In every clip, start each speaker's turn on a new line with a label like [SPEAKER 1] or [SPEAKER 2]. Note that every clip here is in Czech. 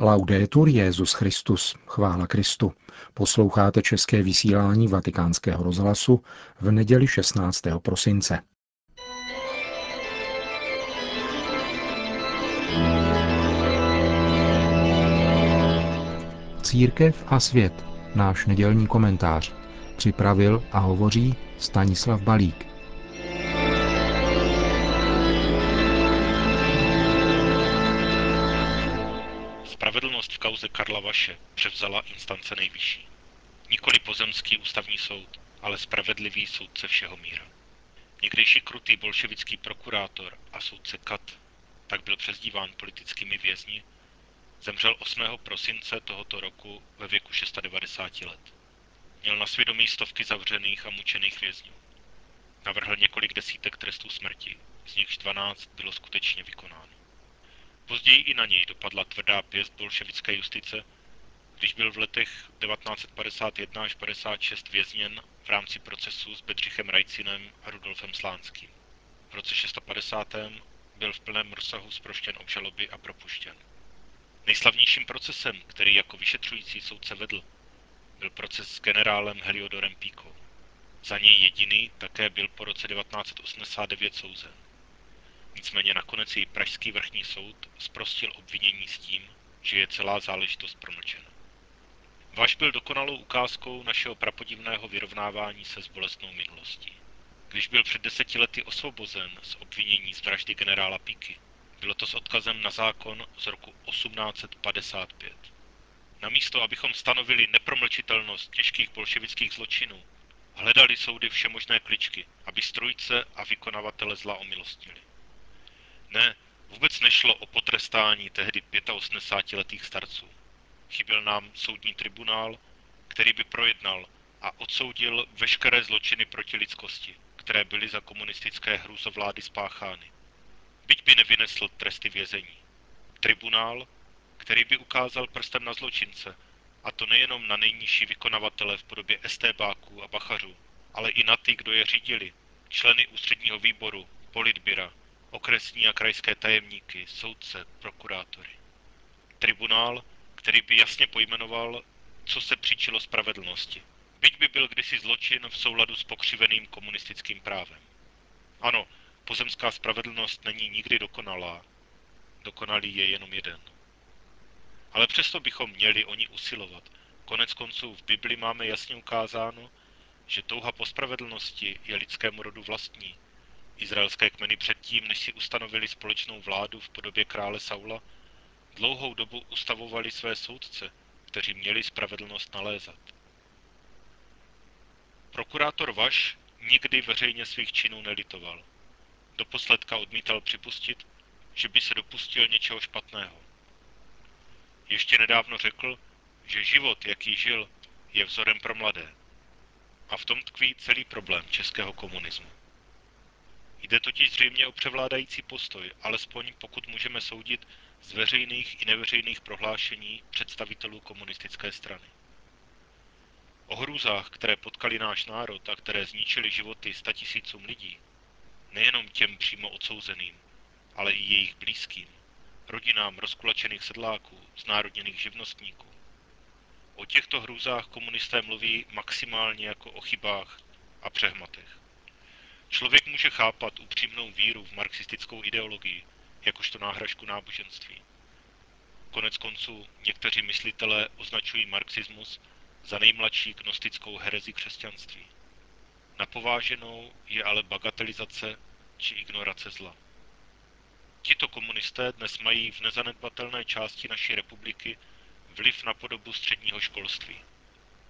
[SPEAKER 1] Laudetur Jezus Christus, chvála Kristu. Posloucháte české vysílání Vatikánského rozhlasu v neděli 16. prosince. Církev a svět, náš nedělní komentář. Připravil a hovoří Stanislav Balík.
[SPEAKER 2] Spravedlnost v kauze Karla Vaše převzala instance nejvyšší. Nikoli pozemský ústavní soud, ale spravedlivý soudce všeho míra. Někdejší krutý bolševický prokurátor a soudce Kat, tak byl přezdíván politickými vězni, zemřel 8. prosince tohoto roku ve věku 690 let. Měl na svědomí stovky zavřených a mučených vězňů. Navrhl několik desítek trestů smrti, z nichž 12 bylo skutečně vykonáno. Později i na něj dopadla tvrdá pěst bolševické justice, když byl v letech 1951 až 56 vězněn v rámci procesu s Bedřichem Rajcinem a Rudolfem Slánským. V roce 650. byl v plném rozsahu zproštěn obžaloby a propuštěn. Nejslavnějším procesem, který jako vyšetřující soudce vedl, byl proces s generálem Heliodorem Píkou. Za něj jediný také byl po roce 1989 souzen. Nicméně nakonec její pražský vrchní soud zprostil obvinění s tím, že je celá záležitost promlčena. Vaš byl dokonalou ukázkou našeho prapodivného vyrovnávání se s bolestnou minulostí. Když byl před deseti lety osvobozen z obvinění z vraždy generála Píky, bylo to s odkazem na zákon z roku 1855. Namísto, abychom stanovili nepromlčitelnost těžkých bolševických zločinů, hledali soudy všemožné kličky, aby strojce a vykonavatele zla omilostnili. Ne, vůbec nešlo o potrestání tehdy 85-letých starců. Chyběl nám soudní tribunál, který by projednal a odsoudil veškeré zločiny proti lidskosti, které byly za komunistické hrůzovlády spáchány. Byť by nevynesl tresty vězení. Tribunál, který by ukázal prstem na zločince, a to nejenom na nejnižší vykonavatele v podobě estébáků a bachařů, ale i na ty, kdo je řídili, členy ústředního výboru, politbira, okresní a krajské tajemníky, soudce, prokurátory. Tribunál, který by jasně pojmenoval, co se příčilo spravedlnosti. Byť by byl kdysi zločin v souladu s pokřiveným komunistickým právem. Ano, pozemská spravedlnost není nikdy dokonalá. Dokonalý je jenom jeden. Ale přesto bychom měli o ní usilovat. Konec konců v Bibli máme jasně ukázáno, že touha po spravedlnosti je lidskému rodu vlastní Izraelské kmeny předtím, než si ustanovili společnou vládu v podobě krále Saula, dlouhou dobu ustavovali své soudce, kteří měli spravedlnost nalézat. Prokurátor Vaš nikdy veřejně svých činů nelitoval. Doposledka odmítal připustit, že by se dopustil něčeho špatného. Ještě nedávno řekl, že život, jaký žil, je vzorem pro mladé. A v tom tkví celý problém českého komunismu. Jde totiž zřejmě o převládající postoj, alespoň pokud můžeme soudit z veřejných i neveřejných prohlášení představitelů komunistické strany. O hrůzách, které potkali náš národ a které zničily životy statisícům lidí, nejenom těm přímo odsouzeným, ale i jejich blízkým, rodinám rozkulačených sedláků, znárodněných živnostníků. O těchto hrůzách komunisté mluví maximálně jako o chybách a přehmatech. Člověk může chápat upřímnou víru v marxistickou ideologii, jakožto náhražku náboženství. Konec konců někteří myslitelé označují marxismus za nejmladší gnostickou herezi křesťanství. Napováženou je ale bagatelizace či ignorace zla. Tito komunisté dnes mají v nezanedbatelné části naší republiky vliv na podobu středního školství.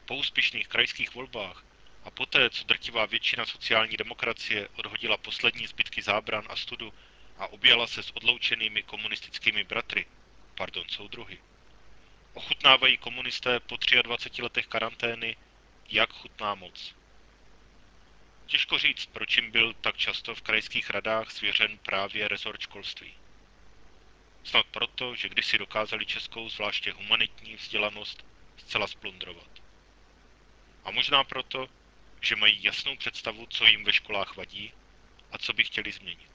[SPEAKER 2] Po úspěšných krajských volbách a poté, co drtivá většina sociální demokracie odhodila poslední zbytky zábran a studu a objala se s odloučenými komunistickými bratry, pardon, soudruhy, ochutnávají komunisté po 23 letech karantény, jak chutná moc. Těžko říct, proč jim byl tak často v krajských radách svěřen právě rezort školství. Snad proto, že kdysi dokázali českou zvláště humanitní vzdělanost zcela splundrovat. A možná proto, že mají jasnou představu, co jim ve školách vadí a co by chtěli změnit.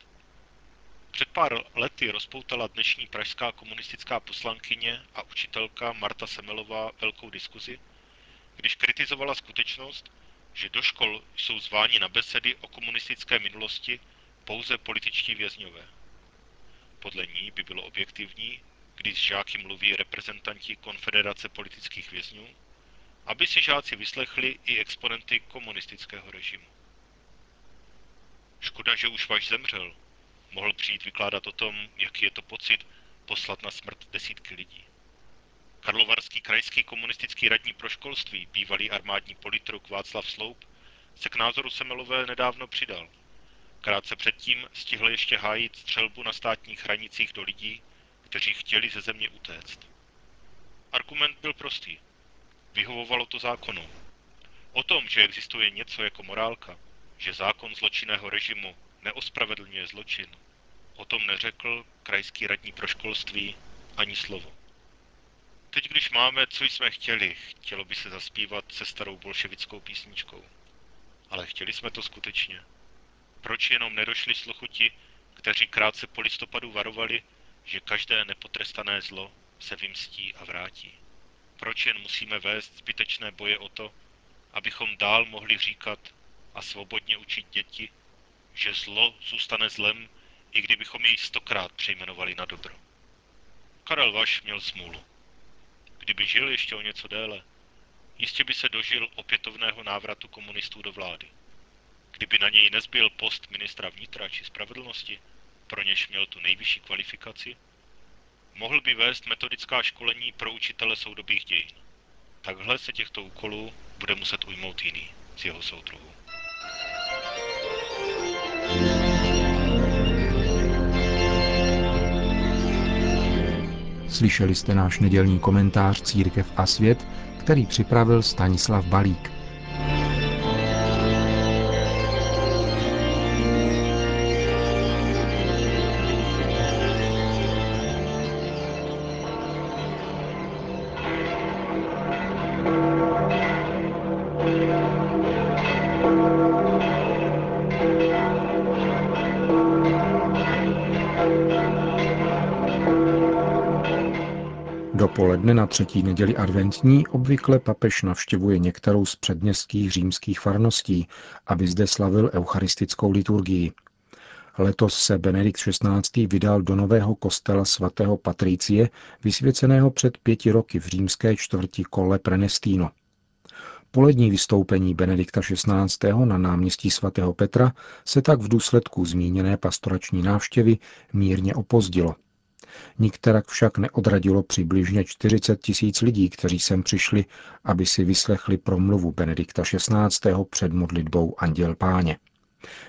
[SPEAKER 2] Před pár lety rozpoutala dnešní pražská komunistická poslankyně a učitelka Marta Semelová velkou diskuzi, když kritizovala skutečnost, že do škol jsou zváni na besedy o komunistické minulosti pouze političtí vězňové. Podle ní by bylo objektivní, když žáky mluví reprezentanti Konfederace politických vězňů, aby si žáci vyslechli i exponenty komunistického režimu. Škoda, že už váš zemřel. Mohl přijít vykládat o tom, jaký je to pocit poslat na smrt desítky lidí. Karlovarský krajský komunistický radní pro školství, bývalý armádní politruk Václav Sloup, se k názoru Semelové nedávno přidal. Krátce předtím stihl ještě hájit střelbu na státních hranicích do lidí, kteří chtěli ze země utéct. Argument byl prostý. Vyhovovalo to zákonu. O tom, že existuje něco jako morálka, že zákon zločinného režimu neospravedlňuje zločin, o tom neřekl krajský radní pro školství ani slovo. Teď, když máme, co jsme chtěli, chtělo by se zaspívat se starou bolševickou písničkou. Ale chtěli jsme to skutečně. Proč jenom nedošli sluchu ti, kteří krátce po listopadu varovali, že každé nepotrestané zlo se vymstí a vrátí? Proč jen musíme vést zbytečné boje o to, abychom dál mohli říkat a svobodně učit děti, že zlo zůstane zlem, i kdybychom jej stokrát přejmenovali na dobro. Karel Vaš měl smůlu. Kdyby žil ještě o něco déle, jistě by se dožil opětovného návratu komunistů do vlády. Kdyby na něj nezbyl post ministra vnitra či spravedlnosti, pro něž měl tu nejvyšší kvalifikaci, mohl by vést metodická školení pro učitele soudobých dějin. Takhle se těchto úkolů bude muset ujmout jiný z jeho soudruhů.
[SPEAKER 1] Slyšeli jste náš nedělní komentář Církev a svět, který připravil Stanislav Balík. Dopoledne na třetí neděli adventní obvykle papež navštěvuje některou z předměstských římských farností, aby zde slavil eucharistickou liturgii. Letos se Benedikt XVI. vydal do nového kostela svatého Patricie, vysvěceného před pěti roky v římské čtvrti Colle Prenestino. Polední vystoupení Benedikta XVI. na náměstí svatého Petra se tak v důsledku zmíněné pastorační návštěvy mírně opozdilo. Nikterak však neodradilo přibližně 40 tisíc lidí, kteří sem přišli, aby si vyslechli promluvu Benedikta XVI. před modlitbou Anděl Páně.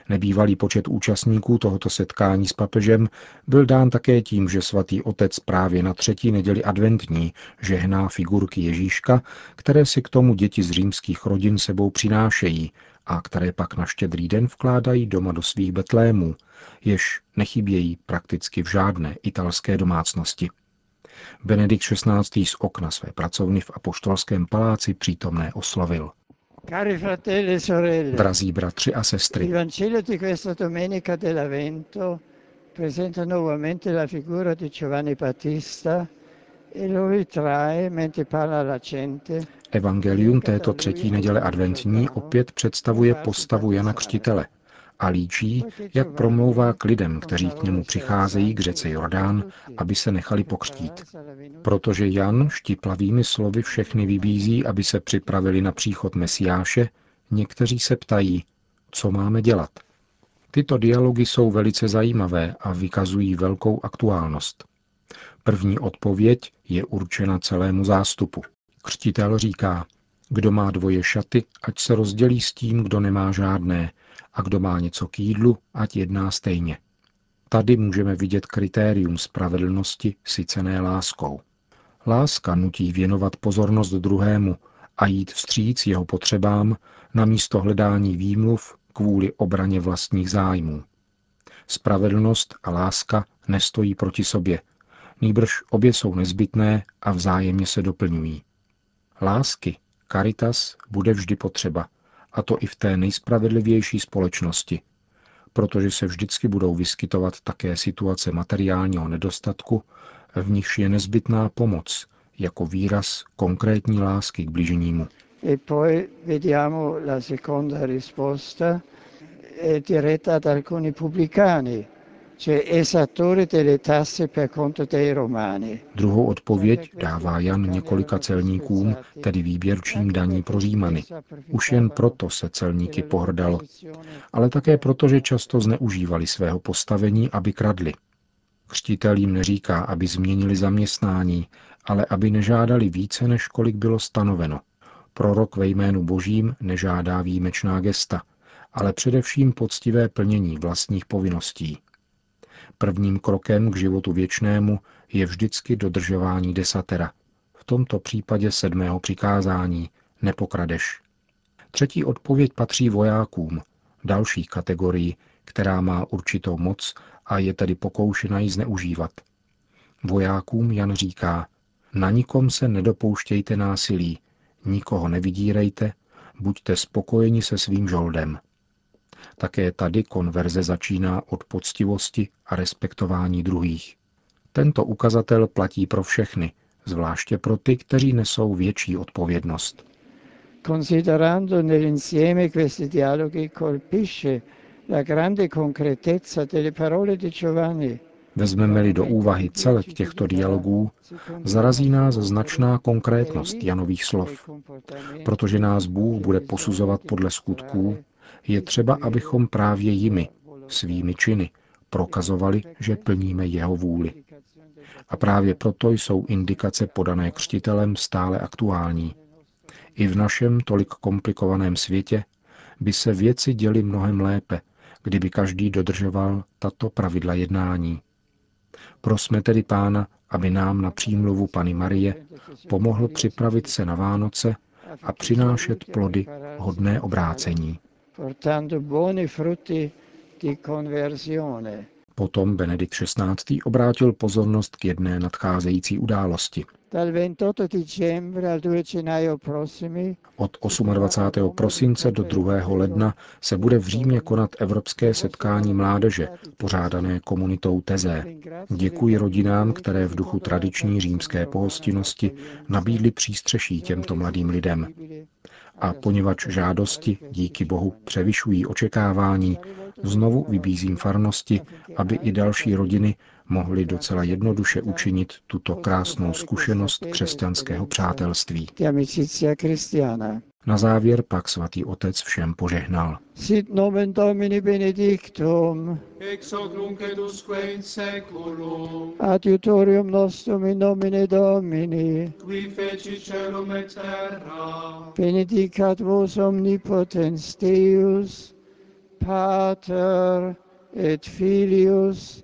[SPEAKER 1] Nebývalý počet účastníků tohoto setkání s papežem byl dán také tím, že svatý otec právě na třetí neděli adventní žehná figurky Ježíška, které si k tomu děti z římských rodin sebou přinášejí a které pak na štědrý den vkládají doma do svých betlémů, jež nechybějí prakticky v žádné italské domácnosti. Benedikt XVI. z okna své pracovny v apoštolském paláci přítomné oslovil.
[SPEAKER 3] Cari fratelli e sorelle,
[SPEAKER 1] Drazí bratři a sestry,
[SPEAKER 3] Vangelo di questa domenica dell'Avvento presenta nuovamente la figura di Giovanni Battista
[SPEAKER 1] Evangelium této třetí neděle adventní opět představuje postavu Jana Křtitele a líčí, jak promlouvá k lidem, kteří k němu přicházejí k řece Jordán, aby se nechali pokřtít. Protože Jan štiplavými slovy všechny vybízí, aby se připravili na příchod Mesiáše, někteří se ptají, co máme dělat. Tyto dialogy jsou velice zajímavé a vykazují velkou aktuálnost. První odpověď je určena celému zástupu. Křtitel říká, kdo má dvoje šaty, ať se rozdělí s tím, kdo nemá žádné, a kdo má něco k jídlu, ať jedná stejně. Tady můžeme vidět kritérium spravedlnosti sycené láskou. Láska nutí věnovat pozornost druhému a jít vstříc jeho potřebám na místo hledání výmluv kvůli obraně vlastních zájmů. Spravedlnost a láska nestojí proti sobě, nýbrž obě jsou nezbytné a vzájemně se doplňují. Lásky, caritas, bude vždy potřeba, a to i v té nejspravedlivější společnosti. protože se vždycky budou vyskytovat také situace materiálního nedostatku, v nichž je nezbytná pomoc, jako výraz konkrétní lásky k bližnímu.
[SPEAKER 3] E cioè esattori delle tasse per conto dei romani.
[SPEAKER 1] Druhou odpověď dává Jan několika celníkům, tedy výběrčím daní pro Římany. Už jen proto se celníky pohrdalo, ale také proto, že často zneužívali svého postavení, aby kradli. Křtitel jim neříká, aby změnili zaměstnání, ale aby nežádali více, než kolik bylo stanoveno. Prorok ve jménu božím nežádá výjimečná gesta, ale především poctivé plnění vlastních povinností. Prvním krokem k životu věčnému je vždycky dodržování desatera, v tomto případě sedmého přikázání nepokradeš. Třetí odpověď patří vojákům, další kategorii, která má určitou moc a je tedy pokoušena ji zneužívat. Vojákům Jan říká, na nikom se nedopouštějte násilí, nikoho nevydírejte, buďte spokojeni se svým žoldem. Také tady konverze začíná od poctivosti a respektování druhých. Tento ukazatel platí pro všechny, zvláště pro ty, kteří nesou větší odpovědnost.
[SPEAKER 3] Considerando nell'insieme questi dialoghi colpisce la grande concretezza delle parole di Giovanni.
[SPEAKER 1] Vezmeme-li do úvahy celek těchto dialogů, zarazí nás značná konkrétnost Janových slov. Protože nás Bůh bude posuzovat podle skutků, je třeba, abychom právě jimi, svými činy, prokazovali, že plníme jeho vůli. A právě proto jsou indikace podané křtitelem stále aktuální. I v našem tolik komplikovaném světě by se věci děly mnohem lépe, kdyby každý dodržoval tato pravidla jednání. Prosme tedy Pána, aby nám na přímluvu Pany Marie pomohl připravit se na Vánoce a přinášet plody hodné obrácení. Potom Benedikt XVI. obrátil pozornost k jedné nadcházející události. Od 28. prosince do 2. ledna se bude v Římě konat Evropské setkání mládeže, pořádané komunitou Tezé. Děkuji rodinám, které v duchu tradiční římské pohostinnosti nabídly přístřeší těmto mladým lidem. A poněvadž žádosti, díky Bohu, převyšují očekávání, znovu vybízím farnosti, aby i další rodiny mohli docela jednoduše učinit tuto krásnou zkušenost křesťanského přátelství. Na závěr pak svatý otec všem požehnal.
[SPEAKER 3] Sit nomen Domini benedictum,
[SPEAKER 4] ex hoc nunc et usque in seculum,
[SPEAKER 3] adiutorium nostrum in nomine Domini,
[SPEAKER 4] qui feci celum et terra,
[SPEAKER 3] benedicat vos omnipotens Deus, Pater et Filius